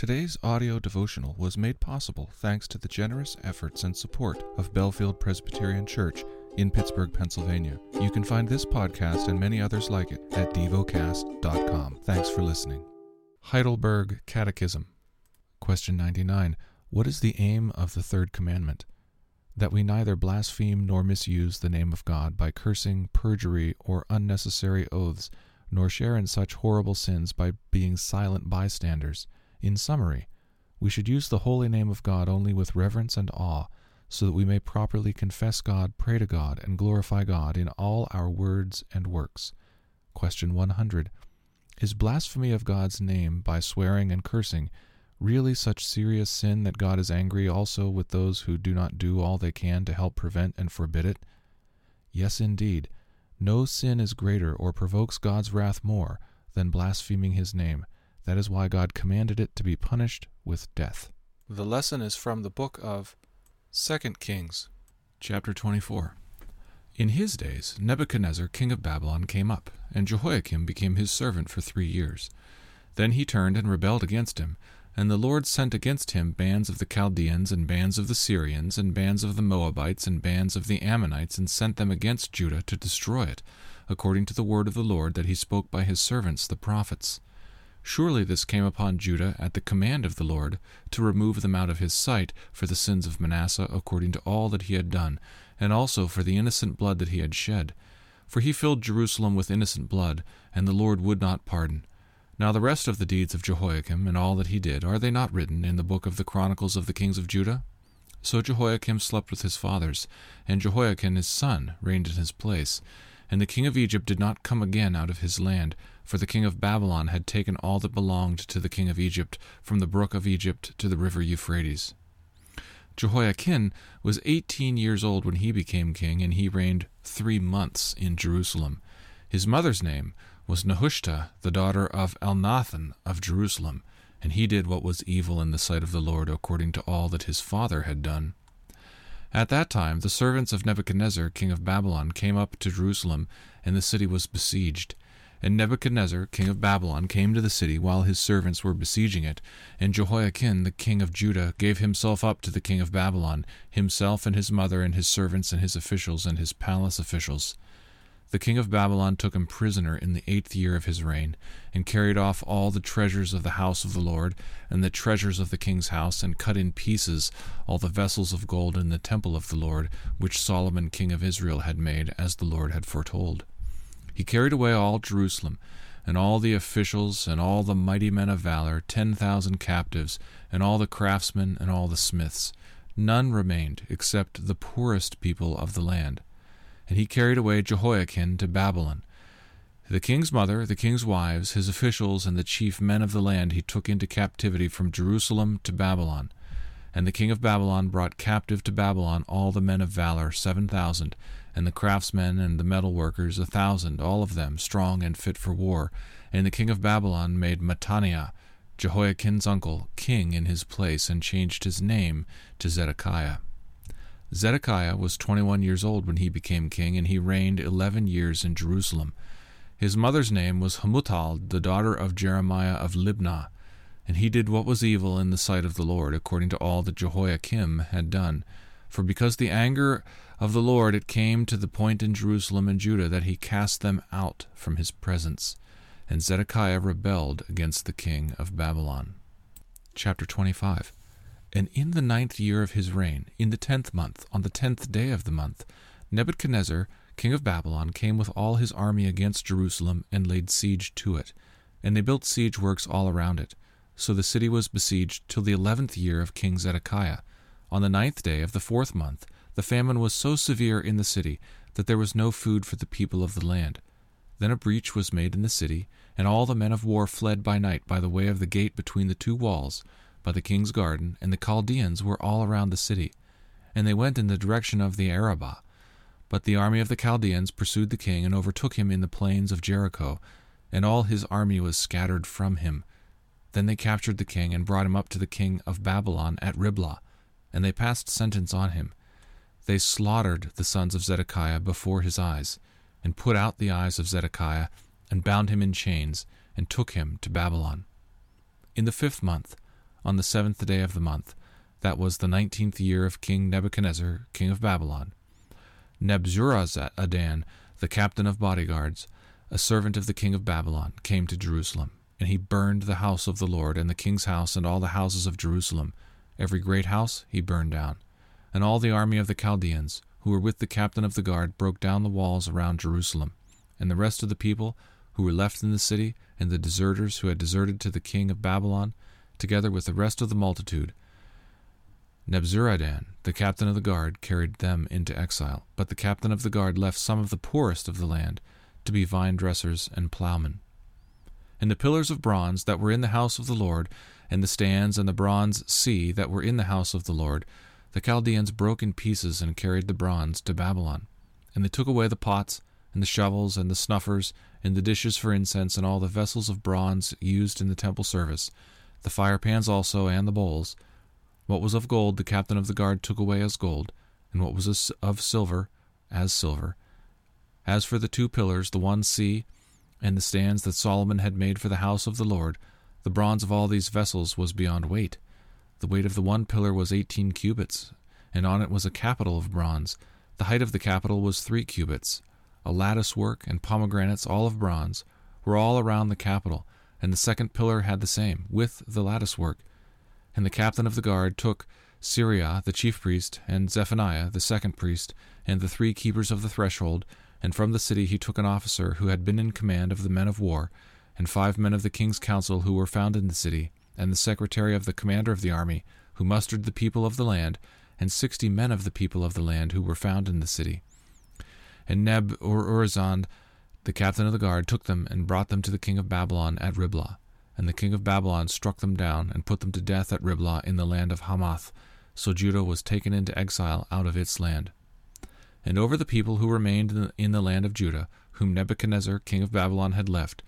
Today's audio devotional was made possible thanks to the generous efforts and support of Bellefield Presbyterian Church in Pittsburgh, Pennsylvania. You can find this podcast and many others like it at devocast.com. Thanks for listening. Heidelberg Catechism. Question 99. What is the aim of the third commandment? That we neither blaspheme nor misuse the name of God by cursing, perjury, or unnecessary oaths, nor share in such horrible sins by being silent bystanders in summary, we should use the holy name of God only with reverence and awe, so that we may properly confess God, pray to God, and glorify God in all our words and works. Question 100. Is blasphemy of God's name by swearing and cursing really such serious sin that God is angry also with those who do not do all they can to help prevent and forbid it? Yes, indeed. No sin is greater or provokes God's wrath more than blaspheming his name. That is why God commanded it to be punished with death. The lesson is from the book of 2 Kings, chapter 24. In his days, Nebuchadnezzar, king of Babylon, came up, and Jehoiakim became his servant for three years. Then he turned and rebelled against him, and the Lord sent against him bands of the Chaldeans, and bands of the Syrians, and bands of the Moabites, and bands of the Ammonites, and sent them against Judah to destroy it, according to the word of the Lord that he spoke by his servants the prophets. Surely this came upon Judah at the command of the Lord, to remove them out of his sight for the sins of Manasseh according to all that he had done, and also for the innocent blood that he had shed. For he filled Jerusalem with innocent blood, and the Lord would not pardon. Now the rest of the deeds of Jehoiakim, and all that he did, are they not written in the book of the Chronicles of the kings of Judah? So Jehoiakim slept with his fathers, and Jehoiachin his son reigned in his place. And the king of Egypt did not come again out of his land, for the king of Babylon had taken all that belonged to the king of Egypt, from the brook of Egypt to the river Euphrates. Jehoiachin was eighteen years old when he became king, and he reigned three months in Jerusalem. His mother's name was Nehushta, the daughter of Elnathan of Jerusalem, and he did what was evil in the sight of the Lord according to all that his father had done. At that time the servants of Nebuchadnezzar, king of Babylon, came up to Jerusalem, and the city was besieged. And Nebuchadnezzar, king of Babylon, came to the city while his servants were besieging it. And Jehoiachin, the king of Judah, gave himself up to the king of Babylon, himself and his mother and his servants and his officials and his palace officials. The king of Babylon took him prisoner in the eighth year of his reign, and carried off all the treasures of the house of the Lord, and the treasures of the king's house, and cut in pieces all the vessels of gold in the temple of the Lord, which Solomon king of Israel had made, as the Lord had foretold. He carried away all Jerusalem, and all the officials, and all the mighty men of valor, ten thousand captives, and all the craftsmen, and all the smiths. None remained except the poorest people of the land and he carried away Jehoiachin to Babylon. The king's mother, the king's wives, his officials, and the chief men of the land he took into captivity from Jerusalem to Babylon. And the king of Babylon brought captive to Babylon all the men of valor, seven thousand, and the craftsmen and the metal workers, a thousand, all of them strong and fit for war. And the king of Babylon made Mattaniah, Jehoiakim's uncle, king in his place, and changed his name to Zedekiah. Zedekiah was twenty one years old when he became king, and he reigned eleven years in Jerusalem. His mother's name was Hamutal, the daughter of Jeremiah of Libnah, and he did what was evil in the sight of the Lord, according to all that Jehoiakim had done. For because the anger of the Lord it came to the point in Jerusalem and Judah that he cast them out from his presence. And Zedekiah rebelled against the king of Babylon. Chapter 25 and in the ninth year of his reign, in the tenth month, on the tenth day of the month, Nebuchadnezzar, king of Babylon, came with all his army against Jerusalem and laid siege to it. And they built siege works all around it. So the city was besieged till the eleventh year of King Zedekiah. On the ninth day of the fourth month, the famine was so severe in the city that there was no food for the people of the land. Then a breach was made in the city, and all the men of war fled by night by the way of the gate between the two walls by the king's garden, and the Chaldeans were all around the city. And they went in the direction of the Arabah. But the army of the Chaldeans pursued the king and overtook him in the plains of Jericho, and all his army was scattered from him. Then they captured the king and brought him up to the king of Babylon at Riblah, and they passed sentence on him. They slaughtered the sons of Zedekiah before his eyes, and put out the eyes of Zedekiah, and bound him in chains, and took him to Babylon. In the fifth month, on the seventh day of the month. That was the nineteenth year of King Nebuchadnezzar, king of Babylon. Nebuzaradan, the captain of bodyguards, a servant of the king of Babylon, came to Jerusalem, and he burned the house of the Lord, and the king's house, and all the houses of Jerusalem. Every great house he burned down. And all the army of the Chaldeans, who were with the captain of the guard, broke down the walls around Jerusalem. And the rest of the people, who were left in the city, and the deserters who had deserted to the king of Babylon, together with the rest of the multitude, Nebuzaradan, the captain of the guard, carried them into exile. But the captain of the guard left some of the poorest of the land to be vine dressers and plowmen. And the pillars of bronze that were in the house of the Lord, and the stands and the bronze sea that were in the house of the Lord, the Chaldeans broke in pieces and carried the bronze to Babylon. And they took away the pots, and the shovels, and the snuffers, and the dishes for incense, and all the vessels of bronze used in the temple service, the fire pans also, and the bowls. What was of gold the captain of the guard took away as gold, and what was of silver as silver. As for the two pillars, the one sea, and the stands that Solomon had made for the house of the Lord, the bronze of all these vessels was beyond weight. The weight of the one pillar was eighteen cubits, and on it was a capital of bronze. The height of the capital was three cubits. A lattice work and pomegranates, all of bronze, were all around the capital, and the second pillar had the same, with the lattice work. And the captain of the guard took Seraiah the chief priest, and Zephaniah the second priest, and the three keepers of the threshold, and from the city he took an officer who had been in command of the men of war, and five men of the king's council who were found in the city, and the secretary of the commander of the army, who mustered the people of the land, and sixty men of the people of the land who were found in the city. And Nebuzaradan, the captain of the guard, took them and brought them to the king of Babylon at Riblah. And the king of Babylon struck them down and put them to death at Riblah in the land of Hamath. So Judah was taken into exile out of its land. And over the people who remained in the land of Judah, whom Nebuchadnezzar king of Babylon had left,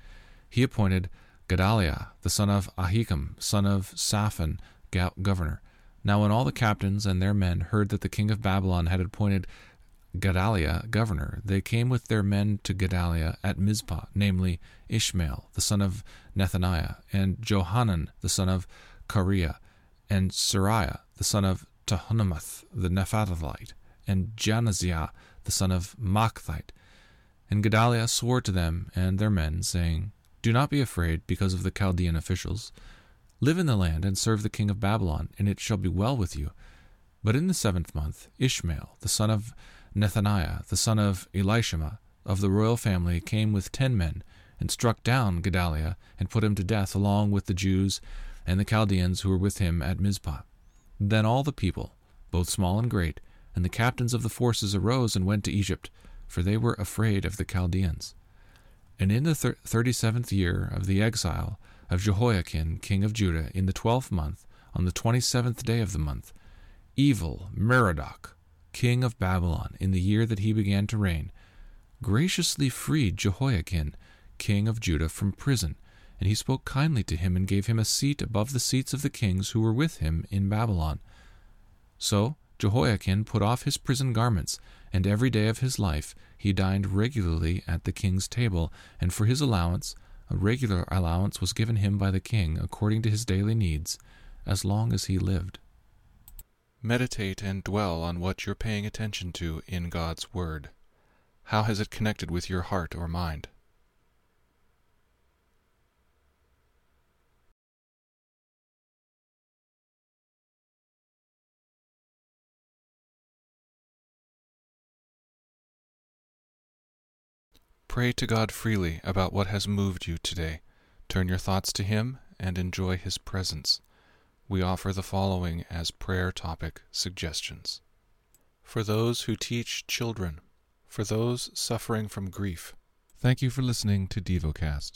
he appointed Gedaliah, the son of Ahikam, son of Shaphan, governor. Now when all the captains and their men heard that the king of Babylon had appointed Gedaliah governor, they came with their men to Gedaliah at Mizpah, namely Ishmael, the son of Nethaniah, and Johanan, the son of Kareah, and Seraiah, the son of Tanhumeth, the Netophathite, and Jaazaniah, the son of Maachathite. And Gedaliah swore to them and their men, saying, Do not be afraid because of the Chaldean officials. Live in the land and serve the king of Babylon, and it shall be well with you. But in the seventh month, Ishmael, the son of Nethaniah, the son of Elishama, of the royal family, came with ten men, and struck down Gedaliah, and put him to death, along with the Jews and the Chaldeans who were with him at Mizpah. Then all the people, both small and great, and the captains of the forces arose and went to Egypt, for they were afraid of the Chaldeans. And in the thirty seventh year of the exile of Jehoiakim king of Judah, in the twelfth month, on the twenty seventh day of the month, Evil-merodach, king of Babylon, in the year that he began to reign, graciously freed Jehoiakim, king of Judah, from prison, and he spoke kindly to him and gave him a seat above the seats of the kings who were with him in Babylon. So Jehoiakim put off his prison garments, and every day of his life he dined regularly at the king's table, and for his allowance, a regular allowance was given him by the king according to his daily needs, as long as he lived. Meditate and dwell on what you're paying attention to in God's Word. How has it connected with your heart or mind? Pray to God freely about what has moved you today. Turn your thoughts to Him and enjoy His presence we offer the following as prayer topic suggestions. For those who teach children, for those suffering from grief. Thank you for listening to DevoCast.